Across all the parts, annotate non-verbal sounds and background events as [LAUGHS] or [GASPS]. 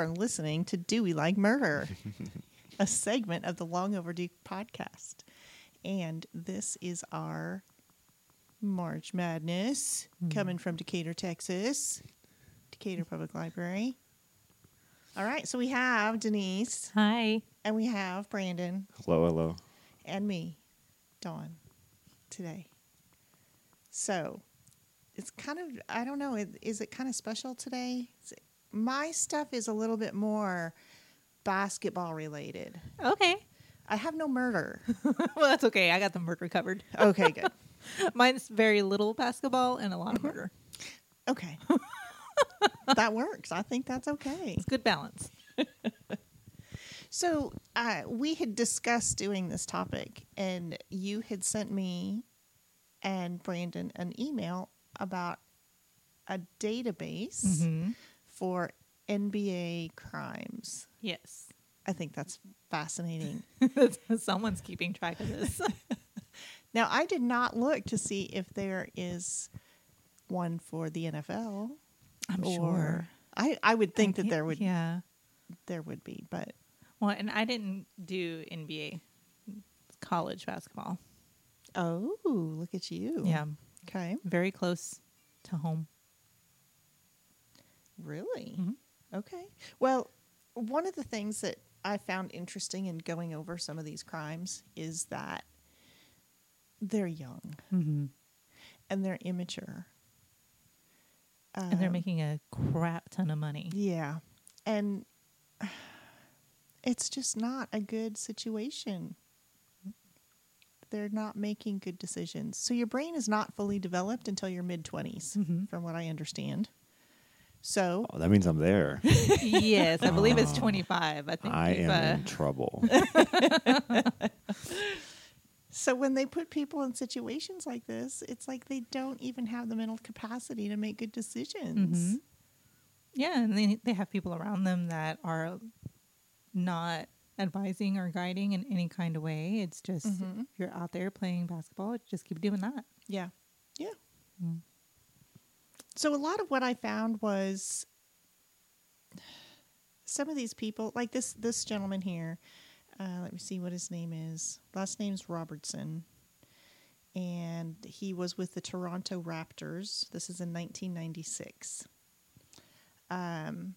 are listening to Do We Like Murder, a segment of the Long Overdue podcast. And this is our March Madness hmm. coming from Decatur, Texas, Decatur Public Library. All right, so we have Denise Hi. and we have Brandon Hello, hello. and me, Dawn, today. So it's kind of, I don't know, is- is it kind of special today? Is it- My stuff is a little bit more basketball related. Okay. I have no murder. [LAUGHS] well, that's okay. I got the murder covered. Okay, good. [LAUGHS] Mine's very little basketball and a lot of murder. Okay. [LAUGHS] that works. I think that's okay. It's good balance. So uh, we had discussed doing this topic, and you had sent me and Brandon an email about a database Mm-hmm. For NBA crimes. Yes. I think that's fascinating. [LAUGHS] Someone's keeping track of this. [LAUGHS] now, I did not look to see if there is one for the NFL. I'm or- sure. I, I would think I that there would Yeah. there would be, but Well, and I didn't do NBA, college basketball. oh, look at you. Yeah. Okay. Very close to home. Really? Mhm. Okay. Well, one of the things that I found interesting in going over some of these crimes is that they're young Mm-hmm. and they're immature. And they're Um, making a crap ton of money. Yeah. And it's just not a good situation. They're not making good decisions. So your brain is not fully developed until your mid 20s, Mhm. from what I understand. So, Oh, that means I'm there. yes, I believe it's Oh. 25. I think I am uh, in trouble. [LAUGHS] so when they put people in situations like this, it's like they don't even have the mental capacity to make good decisions. Mhm. Yeah, and they they have people around them that are not advising or guiding in any kind of way. It's just Mhm. if you're out there playing basketball, just keep doing that. Yeah. Yeah. Mm. So a lot of what I found was some of these people, like this this gentleman here. Uh, let me see what his name is. Last name's Robertson, and he was with the Toronto Raptors. This is in 1996. Um,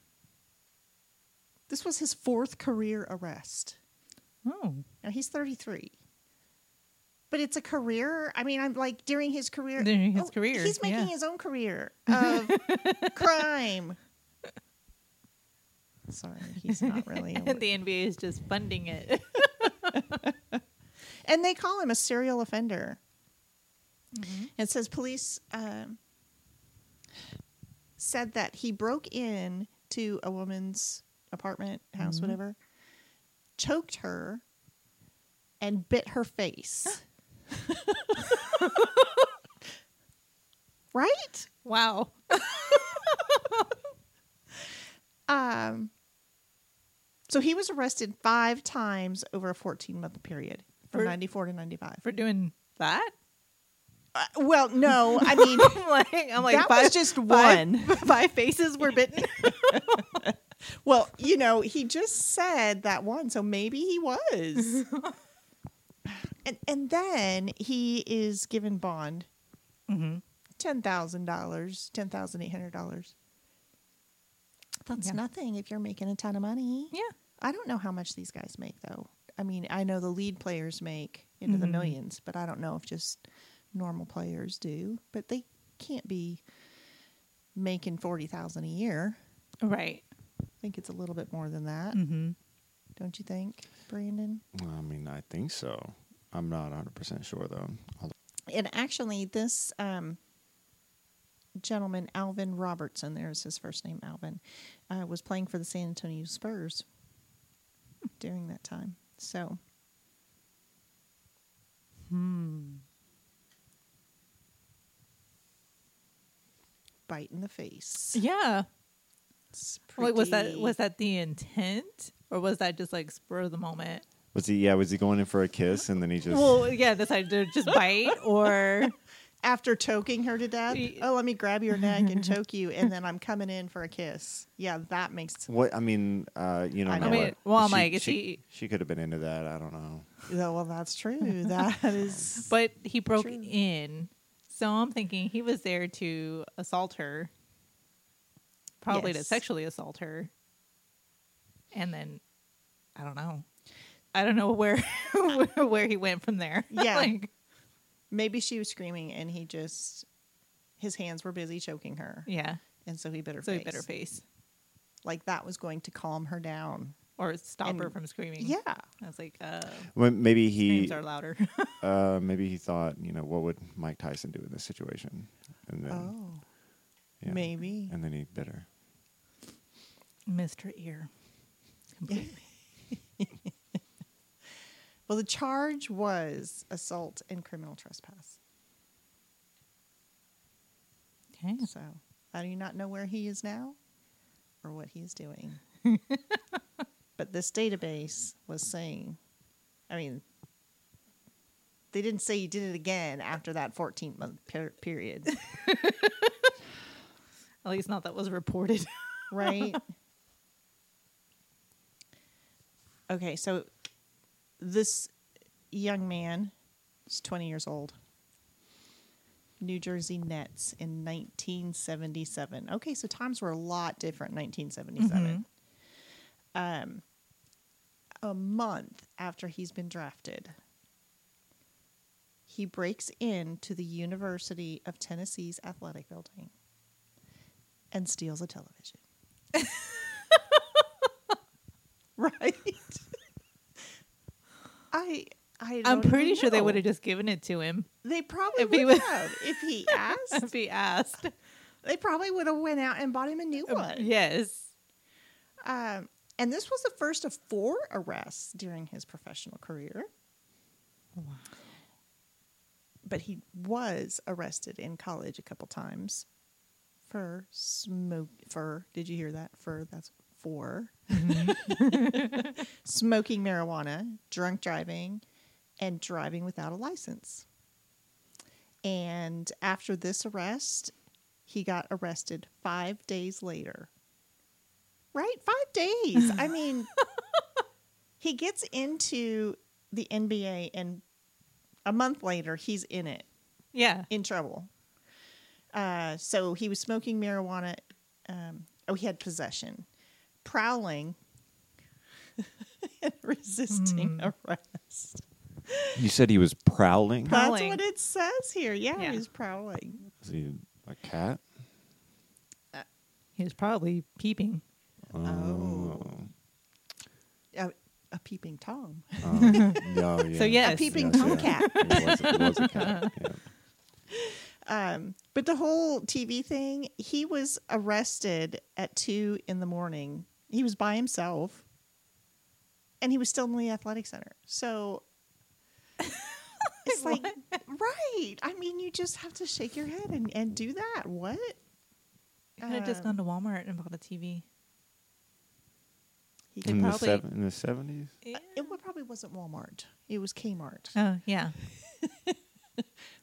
this was his fourth career arrest. Oh, Now he's 33. But it's a career. I mean, I'm like during his career. oh, During his career, He's making yeah. his own career [LAUGHS] of crime. Sorry, he's not [LAUGHS] really. and the NBA is just funding it. [LAUGHS] and they call him a serial offender. It says police um, said that he broke in to a woman's apartment, house, Mhm. whatever, choked her, and bit her face. [GASPS] [LAUGHS] right? wow. [LAUGHS] Um, so he was arrested five times over a 14 month period from For- 94 to 95. For doing that? Uh, well, no, I [LAUGHS] mean, I'm like, I'm like that five, was just five- one. Five faces were bitten. Well, you know, he just said that one, so maybe he was. And and then he is given bond mm-hmm. ten thousand dollars, ten thousand eight hundred dollars. That's Yeah. nothing if you're making a ton of money. Yeah. I don't know how much these guys make though. I mean, I know the lead players make into the Mhm. millions, but I don't know if just normal players do. But they can't be making forty thousand a year. Right. I think it's a little bit more than that, Mm-hmm. don't you think, Brandon? I mean, I think so. I'm not 100% sure, though. Although- And actually, this um, gentleman, Alvin Robertson, there's his first name, Alvin, uh, was playing for the San Antonio Spurs during that time. So, Hmm. bite in the face. Yeah. It's Wait, was that was that the intent, or was that just like spur of the moment? Was he, yeah, was he going in for a kiss and then he just. Well, yeah, decided to just bite, or [LAUGHS] After choking her to death, Y- oh, let me grab your neck and choke you, and then I'm coming in for a kiss. Yeah, that makes. What I mean, uh, you know, I know mean, what? well, I'm she, like, is she, she could have been into that. I don't know. Yeah, well, that's true. That [LAUGHS] is. But he broke True. in. So I'm thinking he was there to assault her. Probably to sexually assault her. And then I don't know. I don't know where [LAUGHS] where he went from there. [LAUGHS] Yeah. like, maybe she was screaming, and he just his hands were busy choking her, yeah. and so he bit her So face. he better face. Like that was going to calm her down. Or stop her from screaming. Yeah. I was like, uh Well, maybe screams he, are louder. [LAUGHS] uh, maybe he thought, you know, what would Mike Tyson do in this situation? And then, Oh, yeah. maybe. And then he bit her. Missed her ear. Completely. Well, the charge was assault and criminal trespass. Okay. So I do you not know where he is now or what he is doing. [LAUGHS] but this database was saying, I mean, they didn't say he did it again after that 14 month per- period, [LAUGHS] At least not that was reported. right? [LAUGHS] okay, so this young man is 20 years old. New Jersey Nets in 1977. Okay, so times were a lot different in 1977. Um, a month after he's been drafted, he breaks into the University of Tennessee's athletic building and steals a television. [LAUGHS] [LAUGHS] right? I I I'm pretty even sure they would have just given it to him They probably If he would was- have if he [LAUGHS] asked. if he asked. they probably would have went out and bought him a new one. yes. Um, and this was the first of four arrests during his professional career. Wow. But he was arrested in college a couple times for smoke. For did you hear that? For that's for [LAUGHS] smoking marijuana, drunk driving, and driving without a license. And after this arrest, he got arrested five days later. Right? Five days. I mean, [LAUGHS] he gets into the NBA, and a month later, he's in it, Yeah. in trouble. Uh, so he was smoking marijuana. Um, oh, he had possession, prowling, [LAUGHS] and resisting arrest. You said he was prowling. Prowling. That's what it says here. Yeah, Yeah. he was prowling. Is he a cat? He was probably peeping. Oh. A, a peeping tom. Oh, [LAUGHS] oh, yeah. So, yes. A peeping Yes, yeah. tomcat. He was, he was a cat. Yeah. [LAUGHS] Um, but the whole TV thing, he was arrested at two in the morning. He was by himself, and he was still in the athletic center. So [LAUGHS] it's like, right? I mean, you just have to shake your head and, and do that. What? He could have just Um, gone to Walmart and bought a TV. He They In the, probably- seven, in the 70s? Uh, it probably wasn't Walmart. It was Kmart, Oh, yeah. [LAUGHS]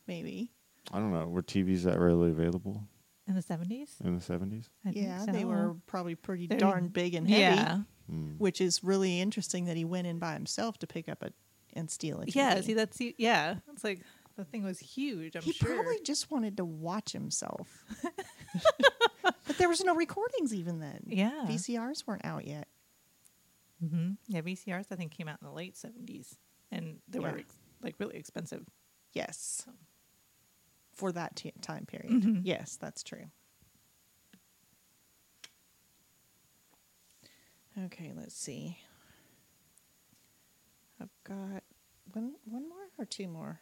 maybe. I don't know. Were TVs that readily available In the 70s? in the 70s? I think yeah, they were probably pretty They're- darn big and heavy. Yeah. Hmm. Which is really interesting that he went in by himself to pick up a and steal it. Yeah. See, that's, yeah. It's like, the thing was huge, I'm he sure. probably just wanted to watch himself. [LAUGHS] but there was no recordings even then. Yeah. VCRs weren't out yet. hmm Yeah, VCRs, I think, came out in the late 70s. And they Yeah. were, like, really expensive. Yes. For that t- time period. Mhm. Yes, that's true. Okay, let's see. I've got one one more or two more.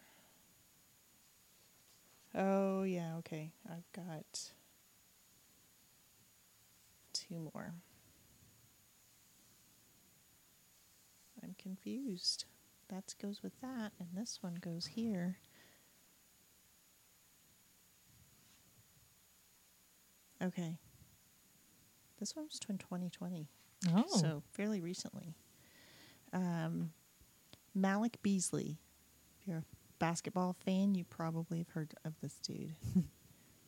Oh yeah, okay. I've got two more. I'm confused. That goes with that, and this one goes here. Okay. This one was in 2020, Oh. so fairly recently. Um, Malik Beasley, if you're a basketball fan, you probably have heard of this dude [LAUGHS]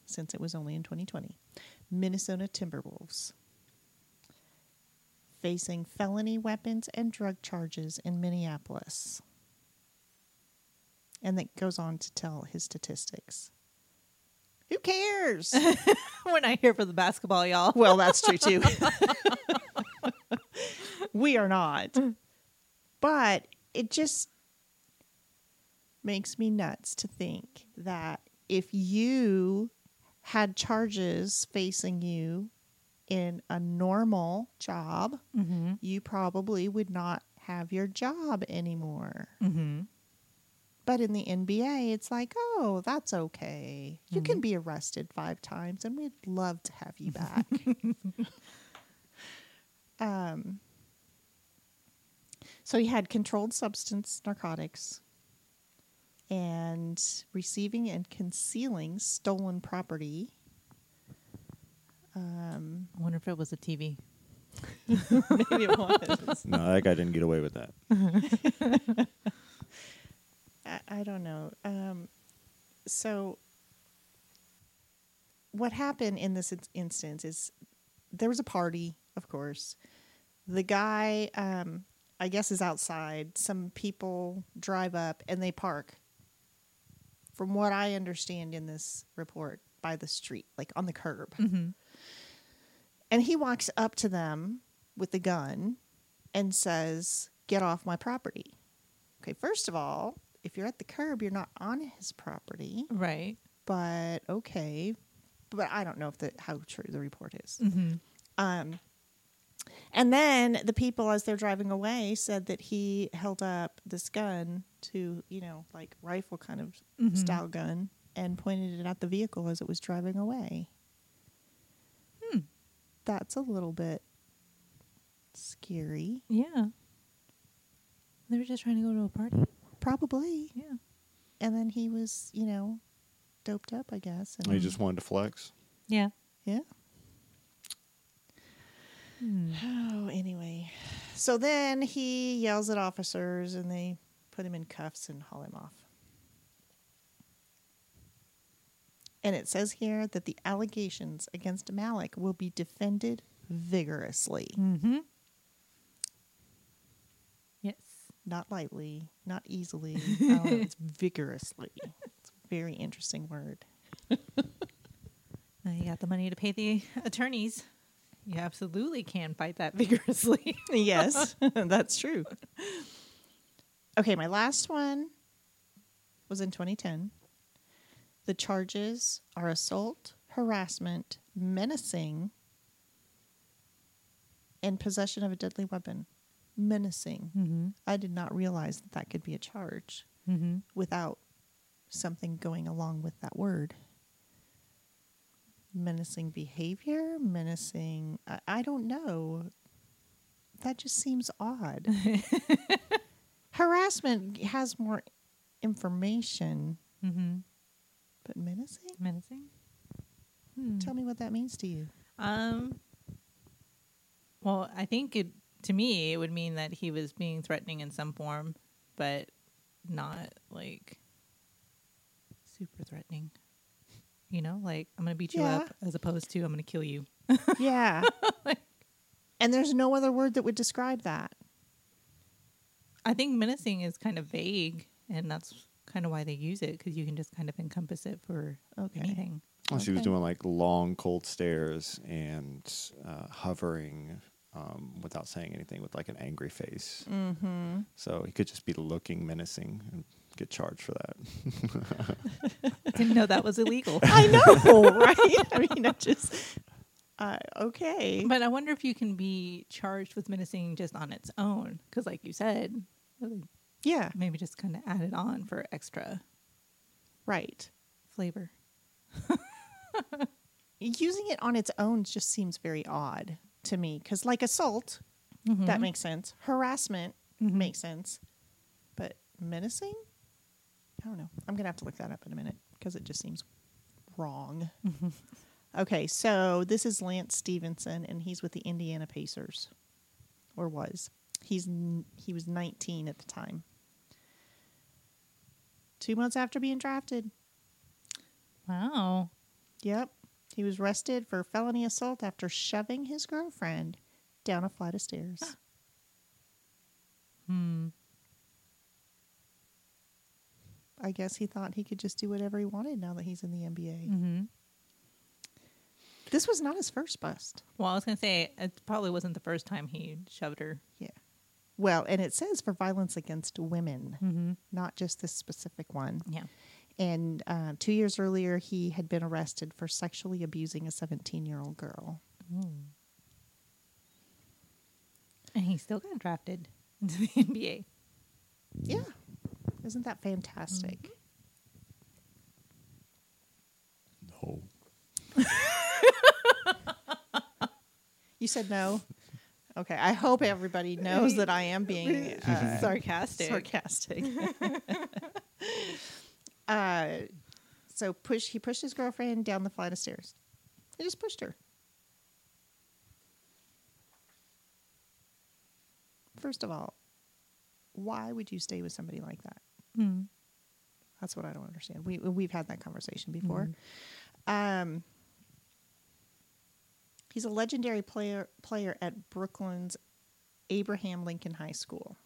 since it was only in 2020. Minnesota Timberwolves facing felony weapons and drug charges in Minneapolis. And that goes on to tell his statistics. Who cares? [LAUGHS] We're not here for the basketball, y'all. well, that's true too. [LAUGHS] we are not. But it just makes me nuts to think that if you had charges facing you in a normal job, Mm-hmm. you probably would not have your job anymore. Mm-hmm. But in the NBA, it's like, oh, that's okay. You can be arrested five times, and we'd love to have you back. [LAUGHS] um, so he had controlled substance narcotics and receiving and concealing stolen property. Um, I wonder if it was a TV. [LAUGHS] maybe it was. No, that guy didn't get away with that. [LAUGHS] I, I don't know. Um, so, what happened in this instance is there was a party, of course. The guy, um, I guess, is outside. Some people drive up and they park. From what I understand in this report, by the street, like on the curb. Mm-hmm. And he walks up to them with the gun and says, Get off my property. Okay, first of all, if you're at the curb, you're not on his property, Right. but okay. But I don't know if the how true the report is. Mm-hmm. Um, and then the people, as they're driving away, said that he held up this gun to, you know, like rifle kind of Mhm. style gun and pointed it at the vehicle as it was driving away. Hmm. That's a little bit scary. Yeah. They were just trying to go to a party. Probably. Yeah. And then he was, you know, doped up, I guess. And He just wanted to flex. Yeah. yeah. Hmm. Oh, anyway. So then he yells at officers and they put him in cuffs and haul him off. And it says here that the allegations against Malik will be defended vigorously. Mm-hmm. Yes. Not lightly, not easily. I [LAUGHS] um, it's vigorously. It's a very interesting word. Now you got the money to pay the attorneys. You absolutely can fight that [LAUGHS] vigorously. yes, [LAUGHS] that's true. Okay, my last one was in 2010. The charges are assault, harassment, menacing, and possession of a deadly weapon. Menacing. mm-hmm. I did not realize that that could be a charge Mm-hmm. without something going along with that word. Menacing behavior, menacing. I, I don't know. That just seems odd. [LAUGHS] Harassment has more information, Mm-hmm. but menacing? Menacing. Hmm. Tell me what that means to you. Um. Well, I think it to me it would mean that he was being threatening in some form, but not like super threatening. You know, like I'm gonna beat you Yeah. up, as opposed to I'm gonna kill you. [LAUGHS] Yeah. [LAUGHS] and there's no other word that would describe that. I think menacing is kind of vague, and that's kind of why they use it because you can just kind of encompass it for Okay. anything. Well, She was doing like long, cold stares and uh, hovering um, without saying anything with like an angry face. Mm-hmm. So he could just be looking menacing and get charged for that. [LAUGHS] Didn't know that was illegal. [LAUGHS] I know, [LAUGHS] right? I mean, I just. Uh, okay. But I wonder if you can be charged with menacing just on its own, because, like you said, Yeah, maybe just kind of add it on for extra right. flavor. Using it on its own just seems very odd to me because, like assault, Mm-hmm. that makes sense. Harassment makes sense, but menacing, I don't know. I'm gonna have to look that up in a minute because it just seems wrong. Okay, so this is Lance Stephenson, and he's with the Indiana Pacers, or was. He's n- he was 19 at the time. two months after being drafted. Wow. Yep. He was arrested for felony assault after shoving his girlfriend down a flight of stairs. [GASPS] Hmm. I guess he thought he could just do whatever he wanted now that he's in the NBA. hmm This was not his first bust. Well, I was gonna say it probably wasn't the first time he shoved her. Yeah. Well, and it says for violence against women, Mm-hmm. not just this specific one. Yeah. And uh, two years earlier, he had been arrested for sexually abusing a 17 year old girl. And he still got drafted into the [LAUGHS] NBA. Yeah. Isn't that fantastic? No. You said no? Okay. I hope everybody [LAUGHS] knows that I am being uh, Sarcastic. sarcastic. [LAUGHS] uh, so push. He pushed his girlfriend down the flight of stairs. He just pushed her. First of all, why would you stay with somebody like that? Mm. That's what I don't understand. We we've had that conversation before. Um, he's a legendary player player at Brooklyn's Abraham Lincoln High School,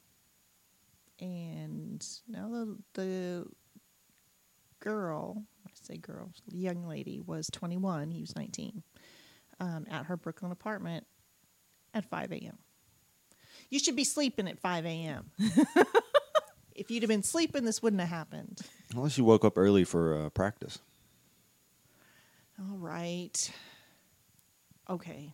and now the the girl, I say girl, young lady was twenty one. He was nineteen. Um, at her Brooklyn apartment at five a.m. You should be sleeping at five a.m. [LAUGHS] if you'd have been sleeping, this wouldn't have happened. Unless you woke up early for uh, practice. All right. Okay.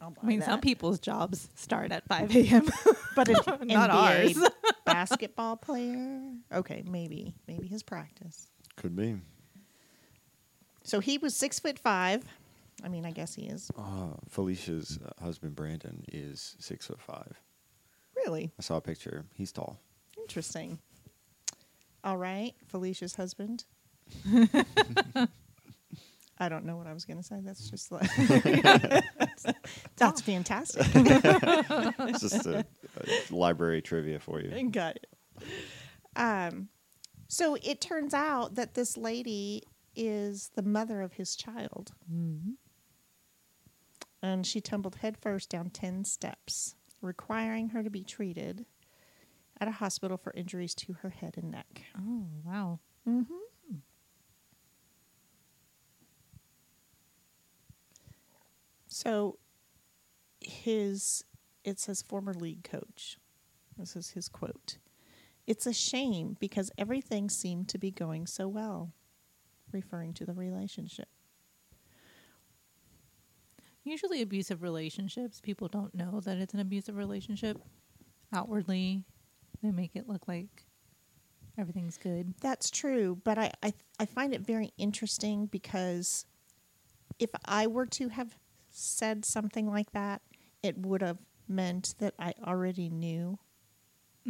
I'll buy I mean, some people's jobs start at 5 a.m. [LAUGHS] but an [LAUGHS] Not NBA ours. basketball player. Okay, maybe, maybe his practice. Could be. So he was six foot five. I mean, I guess he is. Uh, Felicia's husband Brandon is six foot five. Really I saw a picture. He's tall. interesting. All right, Felicia's husband. [LAUGHS] I don't know what I was going to say. That's just like [LAUGHS] that's fantastic. It's just a, a library trivia for you. Got it. Um, so it turns out that this lady is the mother of his child, mm-hmm. and she tumbled headfirst down ten steps, requiring her to be treated at a hospital for injuries to her head and neck. oh, wow. Mm-hmm. So his it says former league coach. This is his quote. It's a shame because everything seemed to be going so well, referring to the relationship. Usually, abusive relationships, people don't know that it's an abusive relationship. Outwardly, they make it look like everything's good. That's true, but I, I I find it very interesting because if I were to have said something like that, it would have meant that I already knew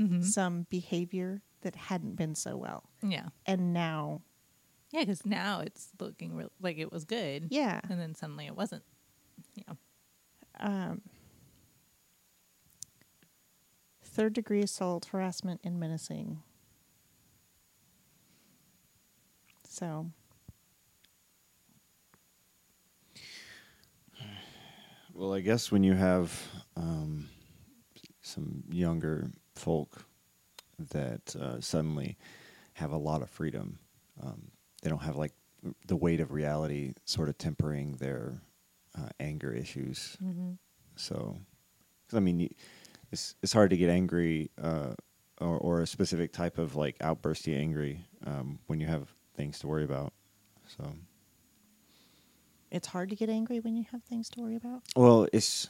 Mm-hmm. some behavior that hadn't been so well. Yeah. And now, Yeah, because now it's looking real like it was good. yeah. And then suddenly it wasn't. Yeah. Um, third degree assault, harassment, and menacing. So, Well, I guess when you have um, some younger folk that uh, suddenly have a lot of freedom, um, they don't have like the weight of reality sort of tempering their uh, anger issues. Mm-hmm. So, 'cause, I mean, it's it's hard to get angry uh, or, or a specific type of like outbursty angry um, when you have things to worry about. So, it's hard to get angry when you have things to worry about. well, it's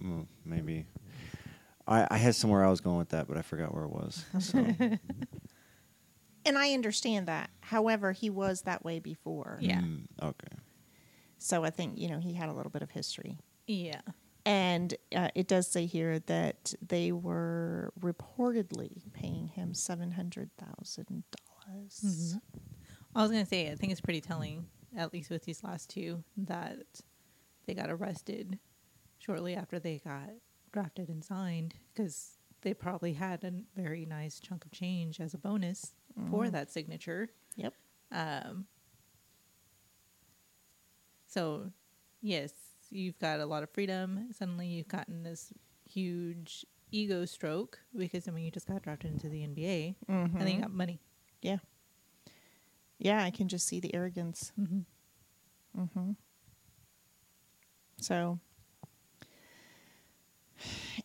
well, maybe I, I had somewhere I was going with that, but I forgot where it was. So, [LAUGHS] [LAUGHS] And I understand that. However, he was that way before. Yeah. mm, okay. So I think, you know, he had a little bit of history. Yeah. And uh, it does say here that they were reportedly paying him $700,000. Mm-hmm. I was gonna say, I think it's pretty telling, at least with these last two, that they got arrested shortly after they got drafted and signed. Because they probably had a very nice chunk of change as a bonus for that signature. Yep. Um, so, yes, you've got a lot of freedom. Suddenly, you've gotten this huge ego stroke because I mean, you just got drafted into the NBA, and then you got money. Yeah. Yeah, I can just see the arrogance. Mm-hmm. Mm-hmm. So,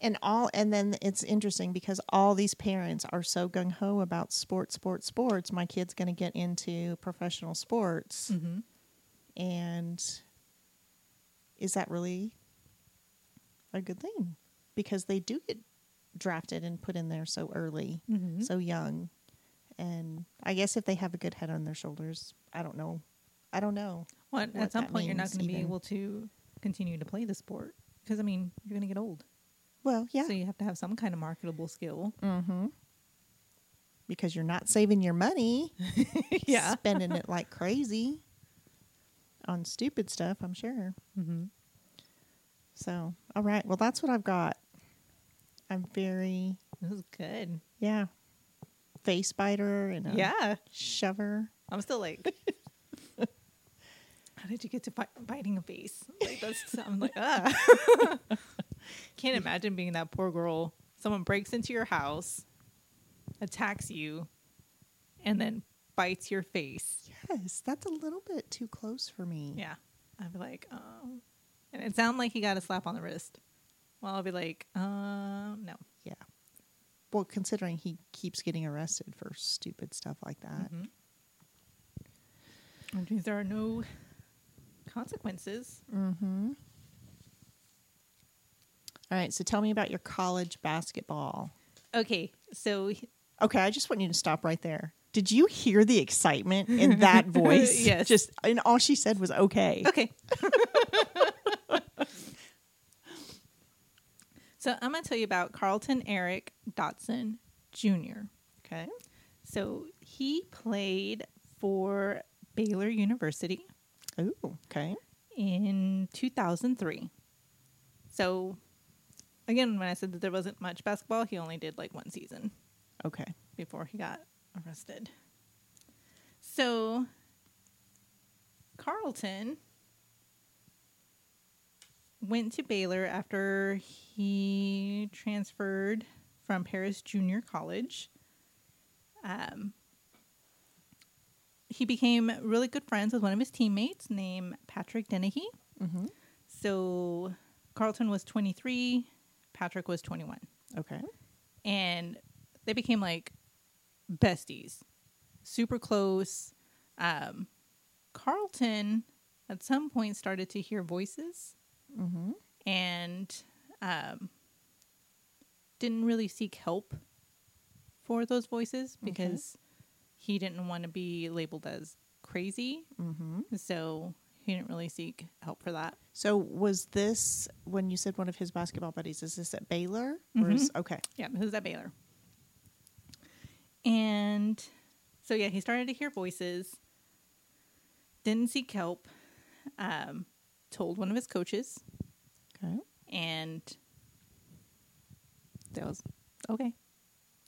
and all, and then it's interesting because all these parents are so gung ho about sports, sports, sports. My kid's going to get into professional sports, Mm-hmm. and is that really a good thing? Because they do get drafted and put in there so early, Mm-hmm. so young, and I guess if they have a good head on their shoulders, I don't know. I don't know. Well, at- what at some point, you're not going to be able to continue to play the sport because I mean, you're going to get old. Well, yeah. So you have to have some kind of marketable skill. Mm-hmm. Because you're not saving your money, [LAUGHS] Yeah. spending it like crazy on stupid stuff. I'm sure. Mm-hmm. So, all right. Well, that's what I've got. I'm very This is good. yeah, face biter and a Yeah. shover. I'm still like, [LAUGHS] how did you get to bi- biting a face? Like that's I'm like [LAUGHS] ah. Can't imagine being that poor girl. Someone breaks into your house, attacks you, and then bites your face. Yes, that's a little bit too close for me. Yeah, I'd be like, oh, and it sounded like he got a slap on the wrist. Well, I'll be like, um, no. Yeah. Well, considering he keeps getting arrested for stupid stuff like that. Mhm. There are no consequences. Mm-hmm. All right. So tell me about your college basketball. Okay, so Okay, I just want you to stop right there. Did you hear the excitement in that [LAUGHS] voice? Yes. Just and all she said was okay. Okay. [LAUGHS] so I'm going to tell you about Carlton Eric Dotson Jr. Okay. So he played for Baylor University Ooh, okay. in 2003. So again, when I said that there wasn't much basketball, he only did like one season Okay. before he got arrested. So Carlton went to Baylor after he transferred from Paris Junior College. Um, he became really good friends with one of his teammates named Patrick Dennehy. Mm-hmm. So Carlton was 23, Patrick was 21 Okay. and they became like besties, super close. Um, Carlton at some point started to hear voices Mm-hmm. and um, didn't really seek help for those voices Okay. because he didn't want to be labeled as crazy. Mm-hmm. So he didn't really seek help for that. So was this when you said one of his basketball buddies? Is this at Baylor? Or is, okay. Yeah, who's at Baylor. And so yeah, he started to hear voices. Didn't seek help. Um, told one of his coaches, Okay. and that was okay.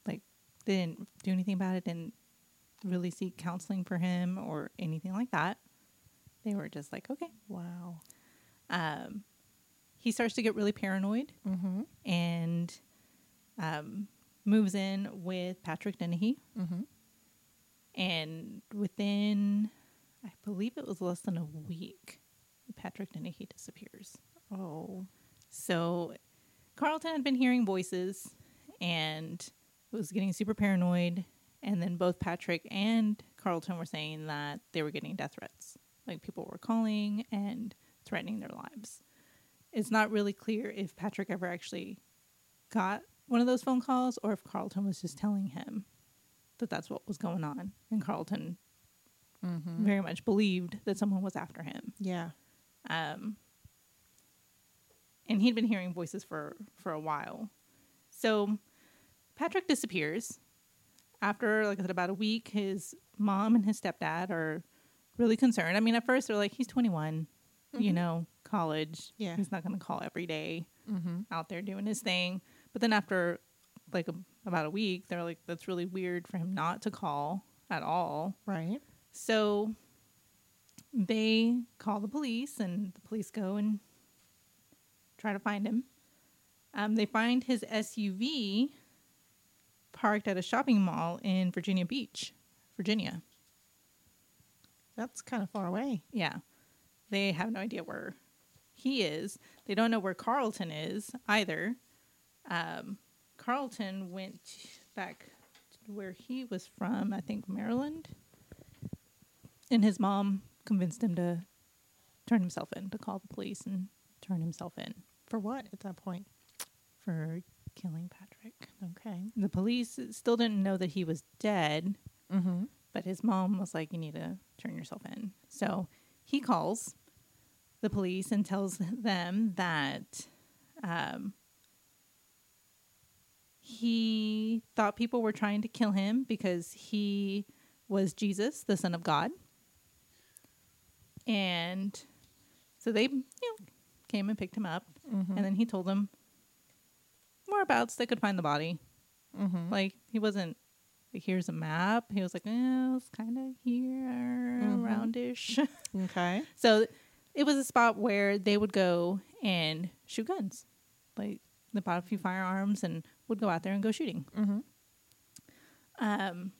Like they didn't do anything about it. Didn't really seek counseling for him or anything like that. They were just like, okay. Wow. Um, he starts to get really paranoid Mm-hmm. and um, moves in with Patrick Dennehy. Mm-hmm. And within, I believe it was less than a week, Patrick Dennehy disappears. Oh. So Carlton had been hearing voices and was getting super paranoid. And then both Patrick and Carlton were saying that they were getting death threats. Like people were calling and threatening their lives. It's not really clear if Patrick ever actually got one of those phone calls or if Carlton was just telling him that that's what was going on. And Carlton Mm-hmm. very much believed that someone was after him. Yeah. Um, and he'd been hearing voices for for a while. So Patrick disappears. After, like I said, about a week, his mom and his stepdad are really concerned. I mean, at first they're like, he's 21, you Mhm. know, college. Yeah. He's not going to call every day Mm-hmm. out there doing his thing. But then after like a, about a week. They're like, that's really weird for him not to call at all. Right. So they call the police, and the police go and try to find him. Um, they find his SUV parked at a shopping mall in Virginia Beach, Virginia. That's kind of far away. Yeah. They have no idea where he is. They don't know where Carlton is either. Um, Carlton went back to where he was from, I think Maryland. And his mom convinced him to turn himself in, to call the police and turn himself in For what at that point? for killing Patrick. Okay. The police still didn't know that he was dead, Mm-hmm. but his mom was like, "You need to turn yourself in." So he calls the police and tells them that um, he thought people were trying to kill him because he was Jesus, the Son of God, and so they, you know, came and picked him up, Mm-hmm. and then he told them whereabouts they could find the body. Mm-hmm. Like he wasn't here's a map. He was like, eh, it's kind of here roundish." [LAUGHS] Okay. so it was a spot where they would go and shoot guns. Like they bought a few firearms and would go out there and go shooting. Mm-hmm. Um,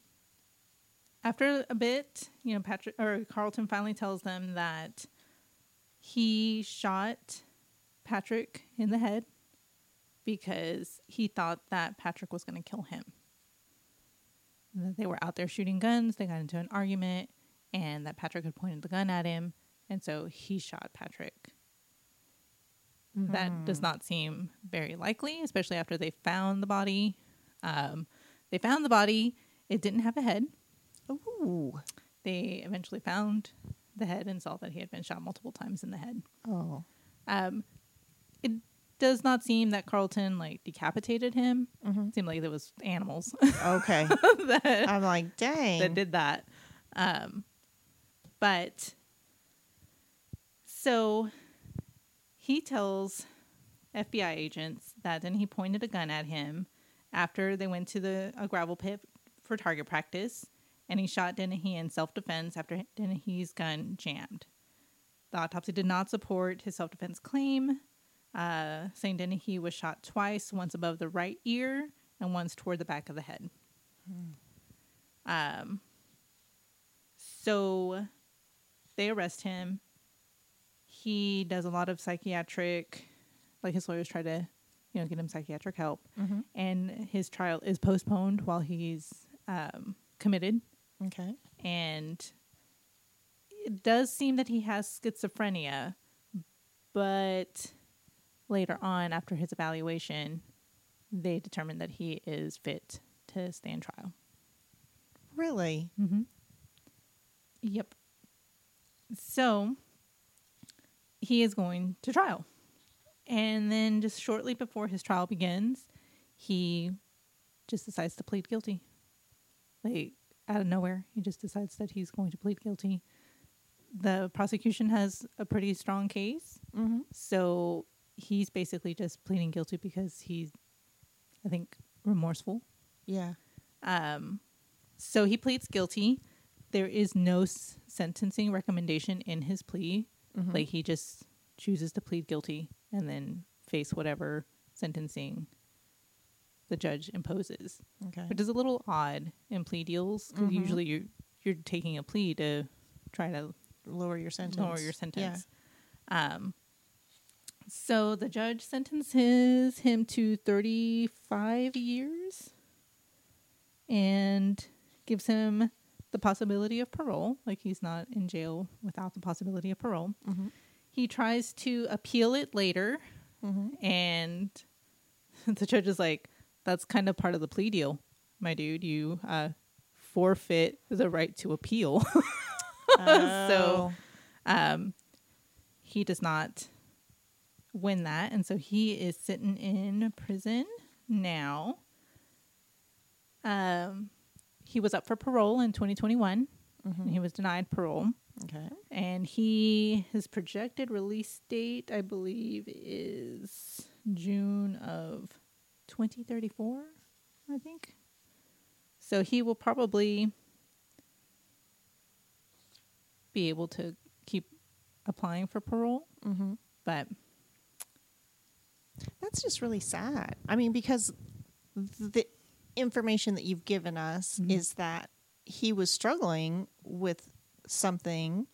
after a bit, you know, Patrick or Carlton finally tells them that he shot Patrick in the head because he thought that Patrick was going to kill him. That they were out there shooting guns, they got into an argument, and that Patrick had pointed the gun at him, and so he shot Patrick. That does not seem very likely, especially after they found the body. Um, they found the body. It didn't have a head. Ooh. They eventually found the head and saw that he had been shot multiple times in the head. Oh. Um, it does not seem that Carlton like decapitated him. Mhm. It seemed like there was animals Okay. [LAUGHS] that, I'm like, dang. that did that. Um, but so he tells FBI agents that then he pointed a gun at him after they went to the a gravel pit for target practice, and he shot Dennehy in self defense after Dennehy's gun jammed. The autopsy did not support his self defense claim, uh, saying Dennehy was shot twice, once above the right ear and once toward the back of the head. Um, so they arrest him. He does a lot of psychiatric, like his lawyers try to, you know, get him psychiatric help, Mhm. and his trial is postponed while he's um, committed. Okay. And it does seem that he has schizophrenia, but later on, after his evaluation, they determined that he is fit to stand trial. Really? Mm-hmm. Yep. So he is going to trial. And then just shortly before his trial begins, he just decides to plead guilty. Like out of nowhere, he just decides that he's going to plead guilty. The prosecution has a pretty strong case. Mm-hmm. So he's basically just pleading guilty because he's, I think, remorseful. Yeah. Um, so he pleads guilty. There is no s- sentencing recommendation in his plea. Mhm. Like he just chooses to plead guilty and then face whatever sentencing the judge imposes, Okay. which is a little odd in plea deals because Mhm. usually you're you're taking a plea to try to Lower your sentence. lower your sentence. Yeah. Um, so the judge sentences him to 35 years and gives him the possibility of parole. Like he's not in jail without the possibility of parole. Mm-hmm. He tries to appeal it later, Mm-hmm. and [LAUGHS] the judge is like, "That's kind of part of the plea deal, my dude. You uh, forfeit the right to appeal." [LAUGHS] So- um, he does not win that, and so he is sitting in prison now. Um, he was up for parole in 2021, and he was denied parole. okay. And he his projected release date, I believe, is June of 2034. I think. So he will probably be able to keep applying for parole, Mm-hmm. but That's just really sad. I mean, because the information that you've given us Mhm. is that he was struggling with something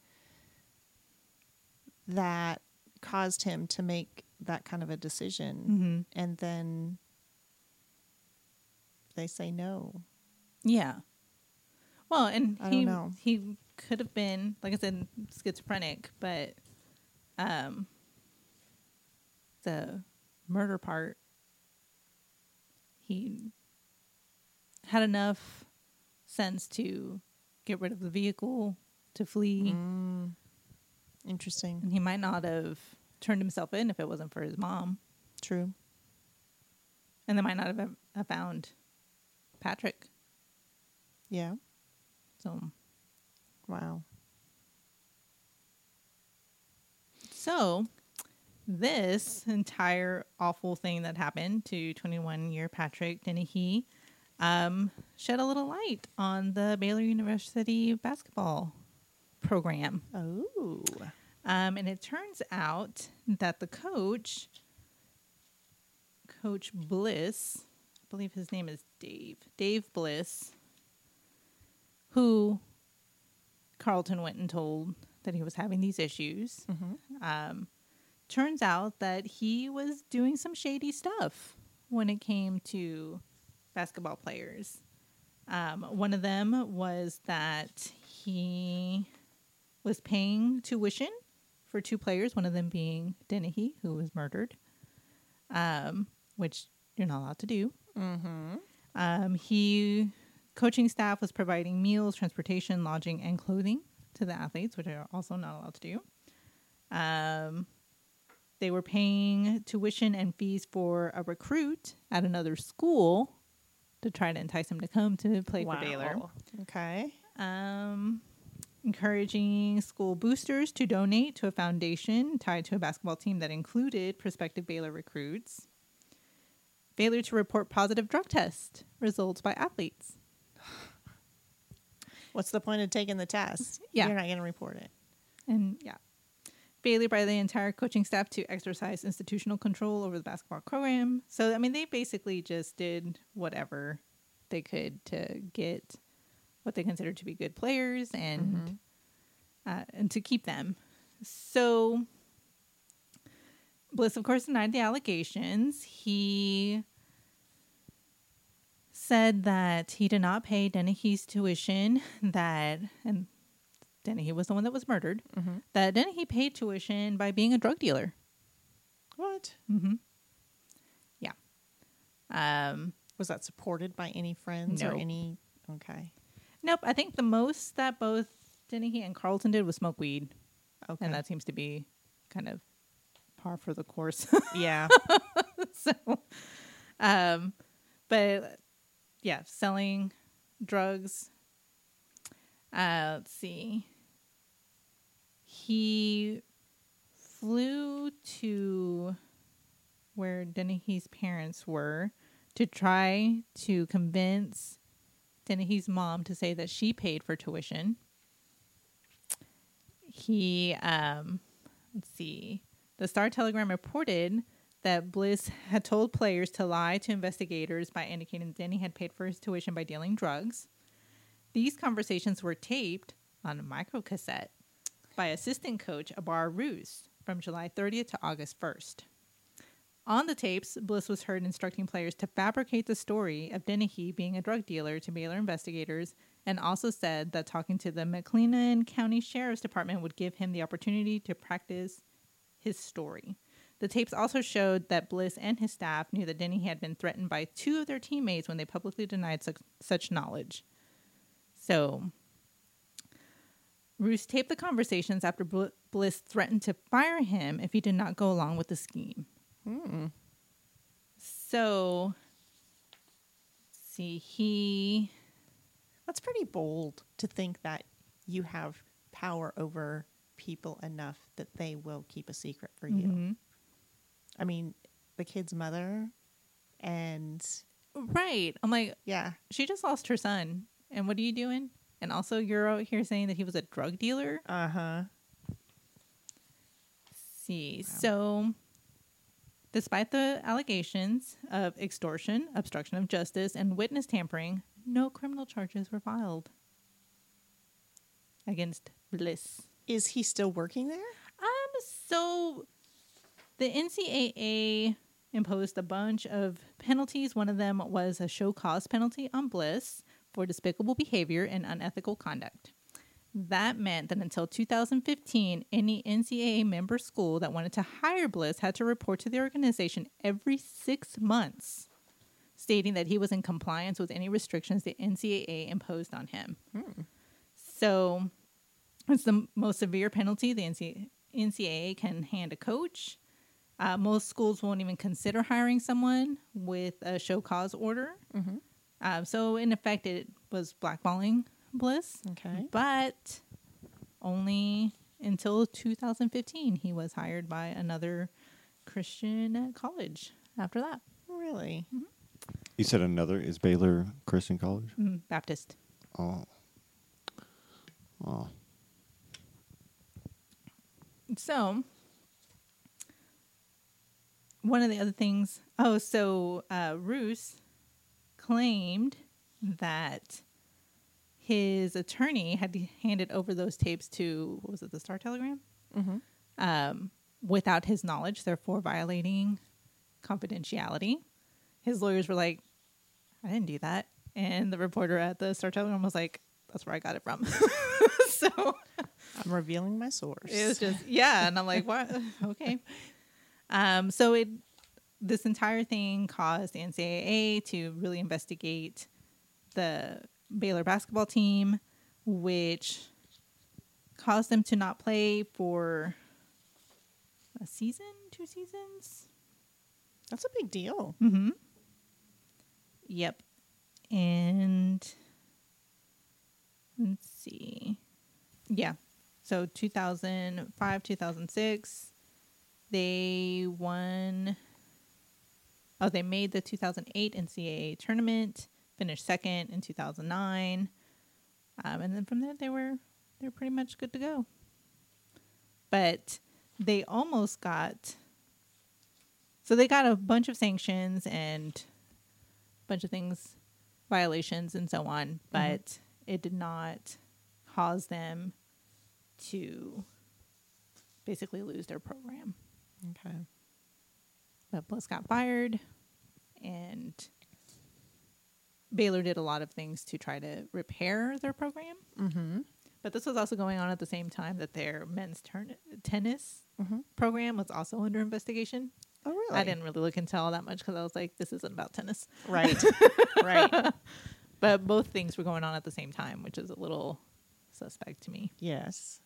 that caused him to make that kind of a decision. mhm. And then they say no. yeah. Well, and I he don't know. he could have been, like I said, schizophrenic, but um, the murder part, he had enough sense to get rid of the vehicle to flee, Mm. Interesting. and he might not have turned himself in if it wasn't for his mom, True. and they might not have, have found Patrick. Yeah. So, Wow. so this entire awful thing that happened to 21 year Patrick Dennehy um, shed a little light on the Baylor University basketball program. Oh. Um, and it turns out that the coach, Coach Bliss, I believe his name is Dave, Dave Bliss, who Carlton went and told that he was having these issues, Mm-hmm. um, turns out that he was doing some shady stuff when it came to basketball players. Um, one of them was that he was paying tuition for two players, one of them being Dennehy, who was murdered, um, which you're not allowed to do. Mm-hmm. Um, he coaching staff was providing meals, transportation, lodging, and clothing to the athletes, which are also not allowed to do. Um, they were paying tuition and fees for a recruit at another school to try to entice him to come to play for Baylor. Okay. Um, encouraging school boosters to donate to a foundation tied to a basketball team that included prospective Baylor recruits. Failure to report positive drug test results by athletes. What's the point of taking the test? Yeah. You're not going to report it. And yeah. Failure by the entire coaching staff to exercise institutional control over the basketball program. So, I mean, they basically just did whatever they could to get what they considered to be good players and uh, and to keep them. So, Bliss, of course, denied the allegations. He said that he did not pay Dennehy's tuition, that, and Dennehy was the one that was murdered, Mm-hmm. that Dennehy paid tuition by being a drug dealer. What? Mm-hmm. Yeah. Um, Was that supported by any friends or any? Okay. nope. I think the most that both Dennehy and Carlton did was smoke weed. Okay. And that seems to be kind of par for the course. yeah. [LAUGHS] so, um, but yeah, selling drugs. Uh, let's see. He flew to where Dennehy's parents were to try to convince Dennehy's mom to say that she paid for tuition. He, um, let's see. The Star Telegram reported that Bliss had told players to lie to investigators by indicating Denny had paid for his tuition by dealing drugs. These conversations were taped on a microcassette by assistant coach Abar Roos from July 30th to August 1st. On the tapes, Bliss was heard instructing players to fabricate the story of Dennehy being a drug dealer to Baylor investigators and also said that talking to the McLennan County Sheriff's Department would give him the opportunity to practice his story. The tapes also showed that Bliss and his staff knew that Denny had been threatened by two of their teammates when they publicly denied such, such knowledge. So, Roos taped the conversations after Bl- Bliss threatened to fire him if he did not go along with the scheme. Hmm. So, see, he That's pretty bold to think that you have power over people enough that they will keep a secret for you. Mhm. I mean, the kid's mother and Right. I'm like, Yeah. she just lost her son. And what are you doing? And also, you're out here saying that he was a drug dealer. Uh huh. see. So, despite the allegations of extortion, obstruction of justice, and witness tampering, no criminal charges were filed against Bliss. Is he still working there? Um, so the NCAA imposed a bunch of penalties. One of them was a show cause penalty on Bliss for despicable behavior and unethical conduct. That meant that until 2015, any NCAA member school that wanted to hire Bliss had to report to the organization every six months, stating that he was in compliance with any restrictions the NCAA imposed on him. So it's the most severe penalty the NCAA can hand a coach. Uh, most schools won't even consider hiring someone with a show cause order. Uh, so, in effect, it was blackballing Bliss. Okay. But only until 2015, he was hired by another Christian college after that. Really? You said another is Baylor Christian College. Mm, Baptist. Oh, oh, So, one of the other things, oh, so uh, Roos claimed that his attorney had handed over those tapes to, what was it, the Star Telegram? Mm-hmm. Um, without his knowledge, therefore violating confidentiality. His lawyers were like, I didn't do that. And the reporter at the Star Telegram was like, that's where I got it from. [LAUGHS] so I'm revealing my source. it was just yeah, and I'm like, what? [LAUGHS] okay. Um, so it this entire thing caused the NCAA to really investigate the Baylor basketball team, which caused them to not play for a season, two seasons. That's a big deal. Mm-hmm. Yep. And let's see. Yeah. So 2005, 2006, they won. Oh, they made the 2008 NCAA tournament, finished second in 2009. Um, and then from there, they were they were pretty much good to go. But they almost got so they got a bunch of sanctions and a bunch of things, violations and so on, but it did not cause them to basically lose their program. Okay. But Bliss got fired, and Baylor did a lot of things to try to repair their program. Mm-hmm. But this was also going on at the same time that their men's turn- tennis Mm-hmm. program was also under investigation. Oh, really? I didn't really look into all that much because I was like, this isn't about tennis. Right. [LAUGHS] right. But both things were going on at the same time, which is a little suspect to me. Yes.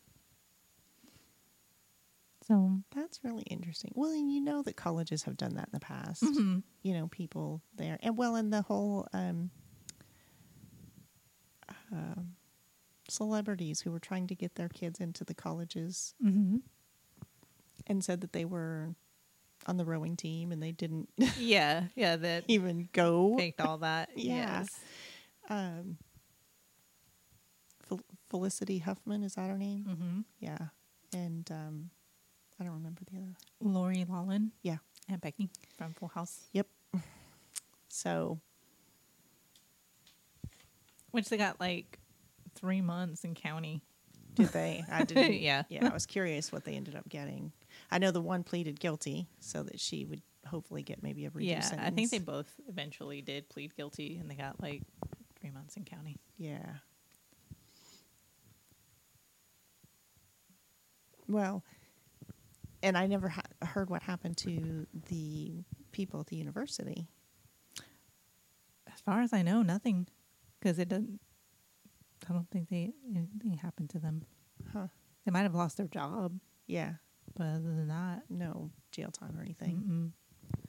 So, That's really interesting. Well, and you know that colleges have done that in the past. mhm. You know, people there, and well, and the whole um, um celebrities who were trying to get their kids into the colleges Mhm. and said that they were on the rowing team and they didn't yeah, yeah, that [LAUGHS] even go. faked all that. [LAUGHS] Yeah. Yes. Um, Fel- Felicity Huffman is that her name? hmm Yeah, and um, I don't remember the other. Lori Loughlin. Yeah. And Becky from Full House. Yep. So Which they got like three months in county. did they? I [LAUGHS] didn't. Yeah. yeah. I was curious what they ended up getting. I know the one pleaded guilty, so that she would hopefully get maybe a reduced yeah. sentence. I think they both eventually did plead guilty and they got like three months in county. Yeah. Well, and I never ha- heard what happened to the people at the university. As far as I know, nothing. Because it doesn't, I don't think they anything happened to them. Huh. They might have lost their job, Yeah. but other than that, No jail time or anything. mm-mm.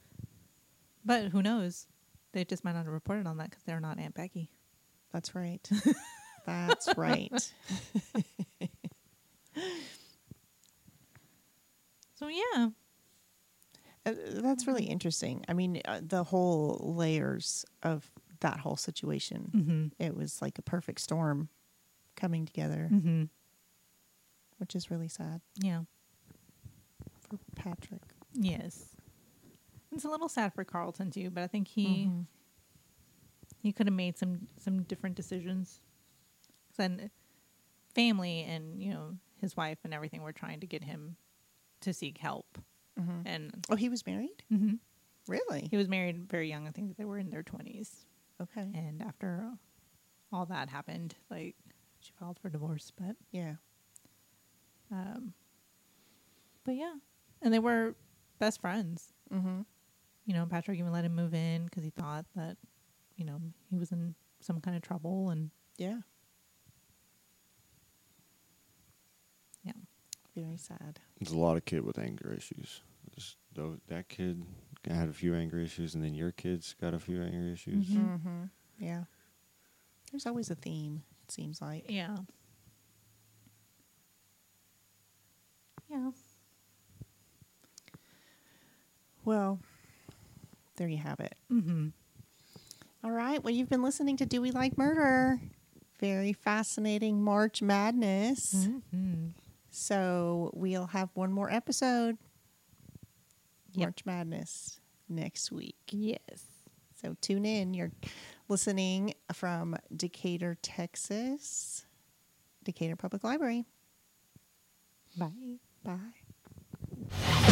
But who knows? They just might not have reported on that because they're not Aunt Becky. That's right. [LAUGHS] That's right. [LAUGHS] So yeah, Uh, that's really interesting. I mean, uh, the whole layers of that whole situation. Mm-hmm. It was like a perfect storm coming together, Mm-hmm. which is really sad Yeah. for Patrick. Yes. It's a little sad for Carlton too, but I think he Mhm. he could have made some some different decisions. Then family and you know his wife and everything were trying to get him to seek help, Mhm. and Oh, he was married? Mhm. Really? he was married very young. I think they were in their twenties, okay. and after all that happened, like she filed for divorce. But Yeah. um, but yeah, and they were best friends. Mm-hmm. you know, Patrick even let him move in because he thought that, you know, he was in some kind of trouble. And yeah, Very sad. There's a lot of kid with anger issues. Just, though, that kid had a few anger issues, and then your kid's got a few anger issues. Mhm. Mm-hmm. Yeah. There's always a theme, it seems like. yeah, yeah. Well, there you have it. Mm-hmm. All right. Well, you've been listening to Do We Like Murder? Very fascinating March Madness. Mm-hmm. So we'll have one more episode, Yep. March Madness, next week. Yes. So tune in. You're listening from Decatur, Texas, Decatur Public Library. Bye. Bye.